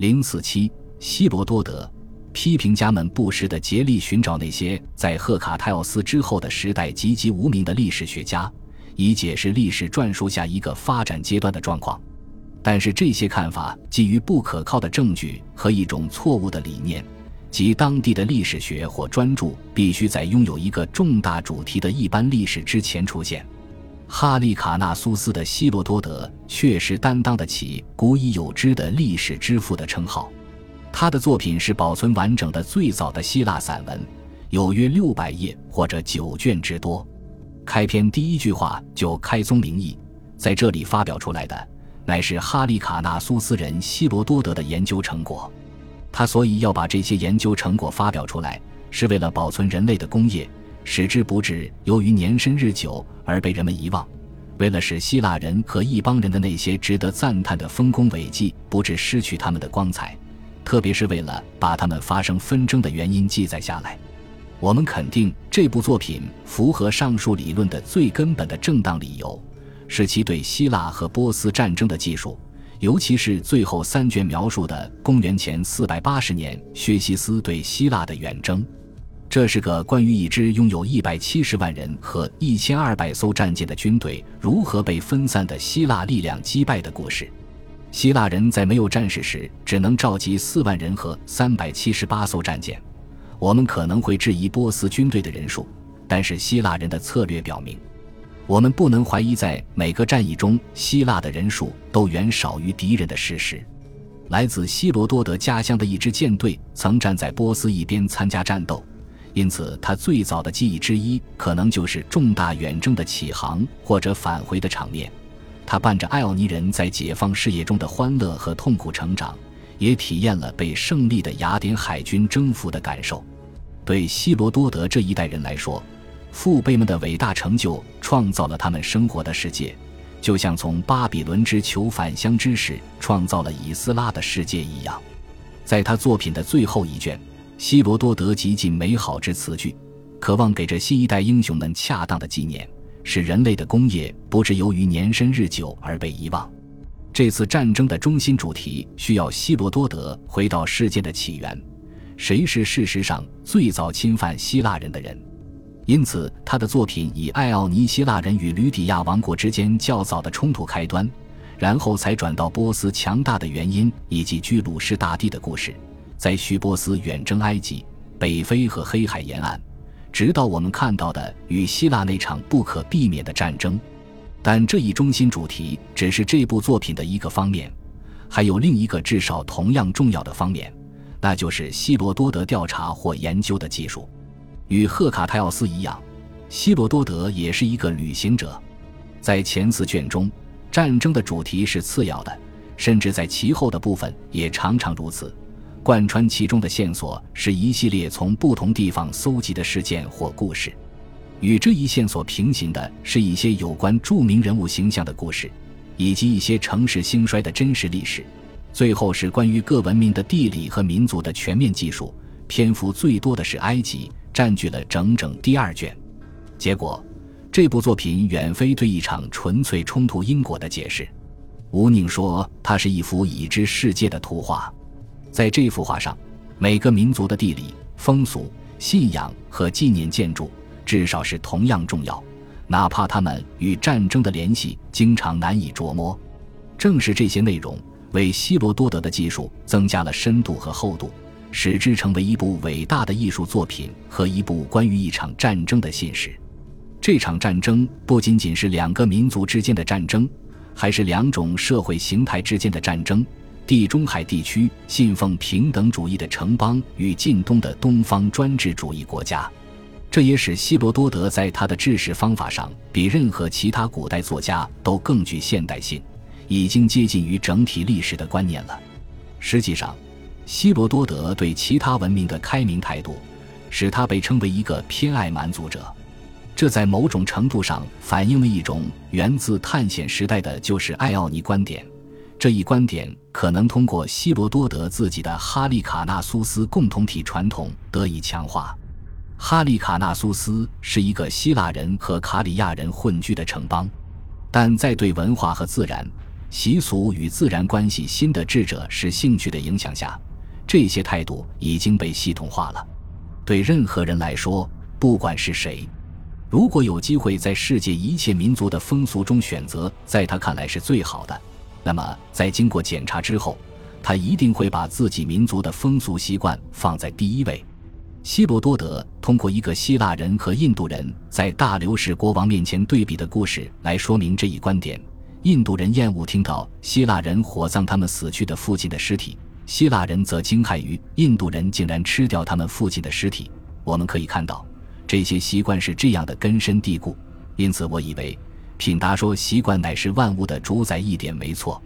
零四七，希罗多德。批评家们不时地竭力寻找那些在赫卡泰奥斯之后的时代籍籍无名的历史学家，以解释历史传述下一个发展阶段的状况。但是这些看法基于不可靠的证据和一种错误的理念，即当地的历史学或专著必须在拥有一个重大主题的一般历史之前出现。哈利卡纳苏斯的希罗多德确实担当得起古已有之的历史之父的称号。他的作品是保存完整的最早的希腊散文，有约六百页或者九卷之多。开篇第一句话就开宗明义，在这里发表出来的乃是哈利卡纳苏斯人希罗多德的研究成果。他所以要把这些研究成果发表出来，是为了保存人类的功业，使之不致由于年深日久而被人们遗忘；为了使希腊人和一帮人的那些值得赞叹的丰功伟绩不致失去他们的光彩。特别是为了把他们发生纷争的原因记载下来，我们肯定这部作品符合上述理论的最根本的正当理由，是其对希腊和波斯战争的技术，尤其是最后三卷描述的公元前四百八十年薛西斯对希腊的远征。这是个关于一支拥有一百七十万人和一千二百艘战舰的军队如何被分散的希腊力量击败的故事。希腊人在没有战事时，只能召集四万人和三百七十八艘战舰。我们可能会质疑波斯军队的人数，但是希腊人的策略表明，我们不能怀疑在每个战役中希腊的人数都远少于敌人的事实。来自希罗多德家乡的一支舰队曾站在波斯一边参加战斗，因此他最早的记忆之一可能就是重大远征的起航或者返回的场面。他伴着艾奥尼人在解放事业中的欢乐和痛苦成长，也体验了被胜利的雅典海军征服的感受。对希罗多德这一代人来说，父辈们的伟大成就创造了他们生活的世界，就像从巴比伦之囚返乡之时创造了以斯拉的世界一样。在他作品的最后一卷，希罗多德极尽美好之词句，渴望给这新一代英雄们恰当的纪念。使人类的功业不致由于年深日久而被遗忘。这次战争的中心主题需要希罗多德回到世界的起源：谁是事实上最早侵犯希腊人的人？因此，他的作品以爱奥尼希腊人与吕底亚王国之间较早的冲突开端，然后才转到波斯强大的原因以及居鲁士大帝的故事，在叙波斯远征埃及、北非和黑海沿岸。直到我们看到的与希腊那场不可避免的战争，但这一中心主题只是这部作品的一个方面，还有另一个至少同样重要的方面，那就是希罗多德调查或研究的技术。与赫卡泰奥斯一样，希罗多德也是一个旅行者。在前四卷中，战争的主题是次要的，甚至在其后的部分也常常如此。贯穿其中的线索是一系列从不同地方搜集的事件或故事，与这一线索平行的是一些有关著名人物形象的故事，以及一些城市兴衰的真实历史。最后是关于各文明的地理和民族的全面记述，篇幅最多的是埃及，占据了整整第二卷。结果，这部作品远非对一场纯粹冲突因果的解释。吴宁说，它是一幅已知世界的图画。在这幅画上，每个民族的地理、风俗、信仰和纪念建筑，至少是同样重要，哪怕他们与战争的联系经常难以琢磨。正是这些内容，为希罗多德的技术增加了深度和厚度，使之成为一部伟大的艺术作品和一部关于一场战争的信史。这场战争不仅仅是两个民族之间的战争，还是两种社会形态之间的战争。地中海地区信奉平等主义的城邦与近东的东方专制主义国家，这也使希罗多德在他的治史方法上比任何其他古代作家都更具现代性，已经接近于整体历史的观念了。实际上，希罗多德对其他文明的开明态度，使他被称为一个偏爱蛮族者，这在某种程度上反映了一种源自探险时代的就是爱奥尼观点。这一观点可能通过希罗多德自己的哈利卡纳苏斯共同体传统得以强化。哈利卡纳苏斯是一个希腊人和卡里亚人混居的城邦，但在对文化和自然、习俗与自然关系新的智者是兴趣的影响下，这些态度已经被系统化了。对任何人来说，不管是谁，如果有机会在世界一切民族的风俗中选择在他看来是最好的，那么在经过检查之后，他一定会把自己民族的风俗习惯放在第一位。希罗多德通过一个希腊人和印度人在大流士国王面前对比的故事来说明这一观点。印度人厌恶听到希腊人火葬他们死去的父亲的尸体，希腊人则惊骇于印度人竟然吃掉他们父亲的尸体。我们可以看到，这些习惯是这样的根深蒂固。因此，我以为品达说习惯乃是万物的主宰一点没错。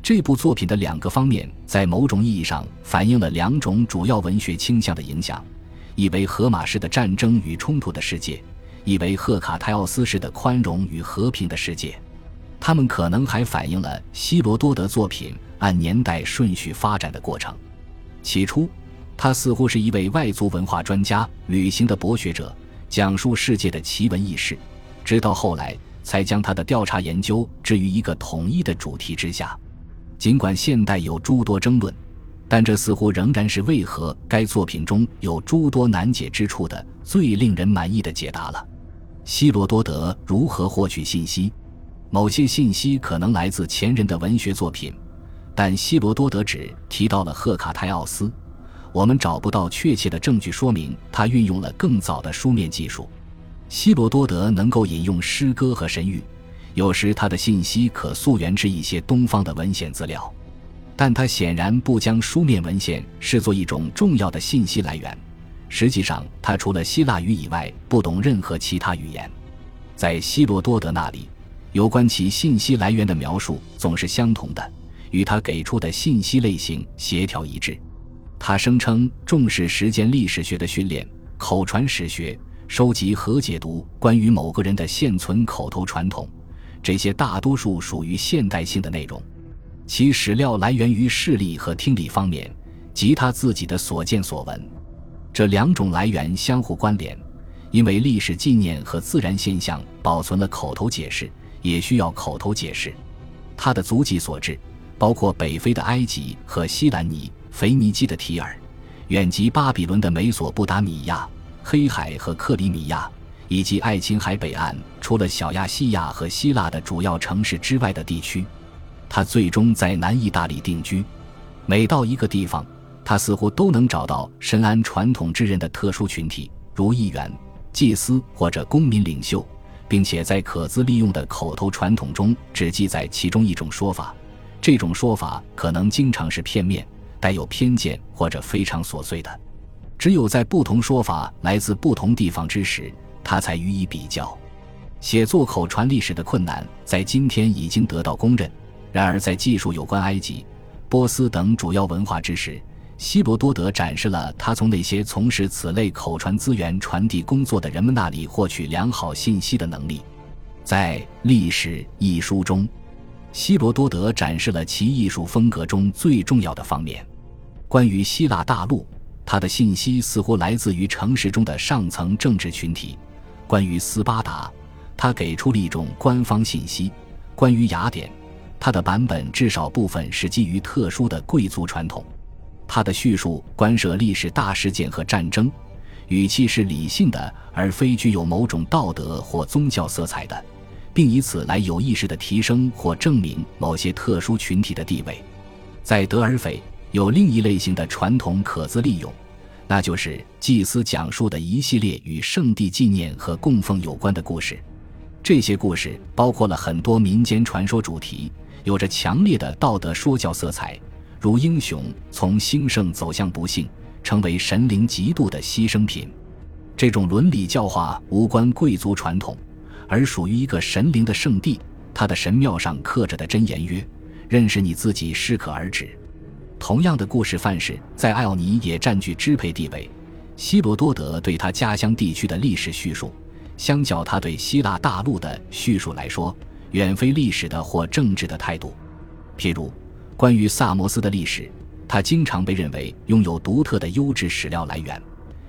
这部作品的两个方面，在某种意义上反映了两种主要文学倾向的影响：一为荷马式的战争与冲突的世界，一为赫卡泰奥斯式的宽容与和平的世界。他们可能还反映了希罗多德作品按年代顺序发展的过程。起初，他似乎是一位外族文化专家、旅行的博学者，讲述世界的奇闻异事；直到后来，才将他的调查研究置于一个统一的主题之下。尽管现代有诸多争论，但这似乎仍然是为何该作品中有诸多难解之处的最令人满意的解答了。希罗多德如何获取信息？某些信息可能来自前人的文学作品，但希罗多德只提到了赫卡泰奥斯。我们找不到确切的证据说明他运用了更早的书面技术。希罗多德能够引用诗歌和神谕，有时他的信息可溯源至一些东方的文献资料，但他显然不将书面文献视作一种重要的信息来源。实际上，他除了希腊语以外不懂任何其他语言。在希罗多德那里。有关其信息来源的描述总是相同的，与他给出的信息类型协调一致。他声称重视时间历史学的训练，口传史学收集和解读关于某个人的现存口头传统，这些大多数属于现代性的内容。其史料来源于视力和听力方面及他自己的所见所闻，这两种来源相互关联，因为历史纪念和自然现象保存了口头解释。也需要口头解释，他的足迹所至，包括北非的埃及和西兰尼、腓尼基的提尔，远及巴比伦的美索不达米亚、黑海和克里米亚，以及爱琴海北岸除了小亚细亚和希腊的主要城市之外的地区。他最终在南意大利定居。每到一个地方，他似乎都能找到深谙传统之人的特殊群体，如议员、祭司或者公民领袖。并且在可资利用的口头传统中只记载其中一种说法，这种说法可能经常是片面、带有偏见或者非常琐碎的。只有在不同说法来自不同地方之时，他才予以比较。写作口传历史的困难在今天已经得到公认，然而在技术有关埃及、波斯等主要文化之时，希罗多德展示了他从那些从事此类口传资源传递工作的人们那里获取良好信息的能力。在《历史》一书中，希罗多德展示了其艺术风格中最重要的方面。关于希腊大陆，他的信息似乎来自于城市中的上层政治群体；关于斯巴达，他给出了一种官方信息；关于雅典，他的版本至少部分是基于特殊的贵族传统。他的叙述关涉历史大事件和战争，语气是理性的，而非具有某种道德或宗教色彩的，并以此来有意识地提升或证明某些特殊群体的地位。在德尔斐有另一类型的传统可资利用，那就是祭司讲述的一系列与圣地纪念和供奉有关的故事。这些故事包括了很多民间传说主题，有着强烈的道德说教色彩。如英雄从兴盛走向不幸，成为神灵极度的牺牲品。这种伦理教化无关贵族传统，而属于一个神灵的圣地。他的神庙上刻着的箴言曰：“认识你自己，适可而止。”同样的故事范式在艾奥尼也占据支配地位。希罗多德对他家乡地区的历史叙述，相较他对希腊大陆的叙述来说，远非历史的或政治的态度。譬如。关于萨摩斯的历史，他经常被认为拥有独特的优质史料来源，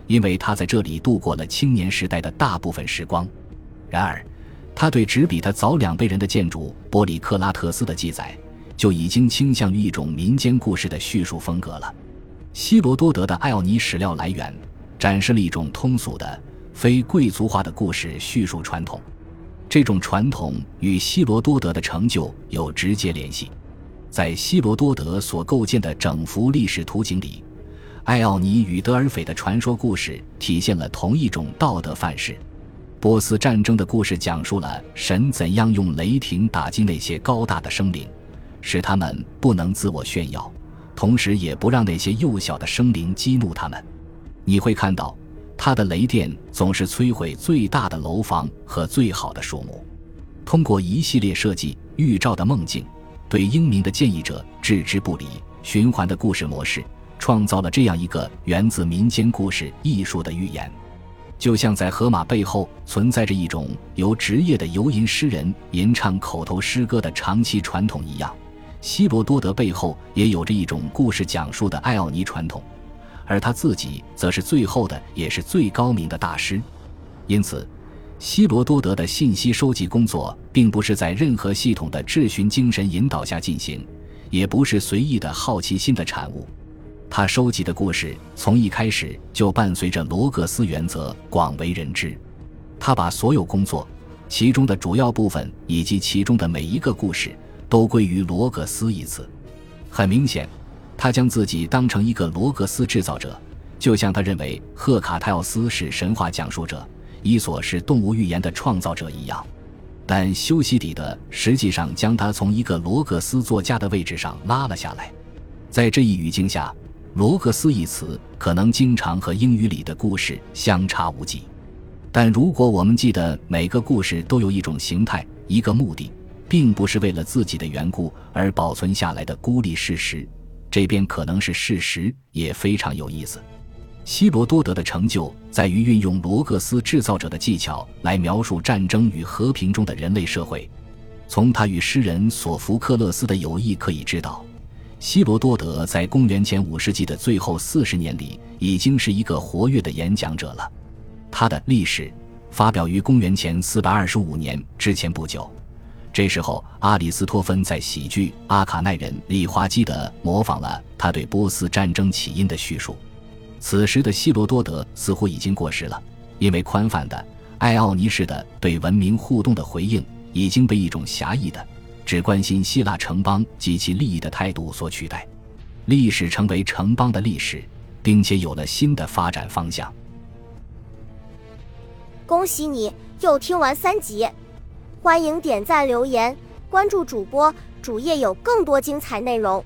因为他在这里度过了青年时代的大部分时光。然而，他对只比他早两辈人的建筑波里克拉特斯的记载，就已经倾向于一种民间故事的叙述风格了。希罗多德的艾奥尼史料来源展示了一种通俗的、非贵族化的故事叙述传统，这种传统与希罗多德的成就有直接联系。在希罗多德所构建的整幅历史图景里，艾奥尼与德尔斐的传说故事体现了同一种道德范式。波斯战争的故事讲述了神怎样用雷霆打击那些高大的生灵，使他们不能自我炫耀。同时，也不让那些幼小的生灵激怒他们。你会看到，他的雷电总是摧毁最大的楼房和最好的树木。通过一系列设计预兆的梦境，对英明的建议者置之不理，循环的故事模式，创造了这样一个源自民间故事艺术的寓言。就像在荷马背后存在着一种由职业的游吟诗人吟唱口头诗歌的长期传统一样。希罗多德背后也有着一种故事讲述的艾奥尼传统，而他自己则是最后的，也是最高明的大师。因此，希罗多德的信息收集工作并不是在任何系统的质询精神引导下进行，也不是随意的好奇心的产物。他收集的故事从一开始就伴随着罗格斯原则，广为人知。他把所有工作，其中的主要部分以及其中的每一个故事。都归于罗格斯一词。很明显，他将自己当成一个罗格斯制造者，就像他认为赫卡泰奥斯是神话讲述者，伊索是动物寓言的创造者一样。但修昔底德实际上将他从一个罗格斯作家的位置上拉了下来。在这一语境下，罗格斯一词可能经常和英语里的故事相差无几。但如果我们记得每个故事都有一种形态、一个目的。并不是为了自己的缘故而保存下来的孤立事实，这边可能是事实，也非常有意思。希罗多德的成就在于运用罗格斯制造者的技巧来描述战争与和平中的人类社会。从他与诗人索福克勒斯的友谊可以知道，希罗多德在公元前五世纪的最后四十年里已经是一个活跃的演讲者了。他的历史发表于公元前四百二十五年之前不久。这时候，阿里斯托芬在喜剧《阿卡奈人》里滑稽地模仿了他对波斯战争起因的叙述。此时的希罗多德似乎已经过时了，因为宽泛的艾奥尼式的对文明互动的回应已经被一种狭义的只关心希腊城邦及其利益的态度所取代。历史成为城邦的历史，并且有了新的发展方向。恭喜你又听完三集。欢迎点赞、留言、关注主播，主页有更多精彩内容。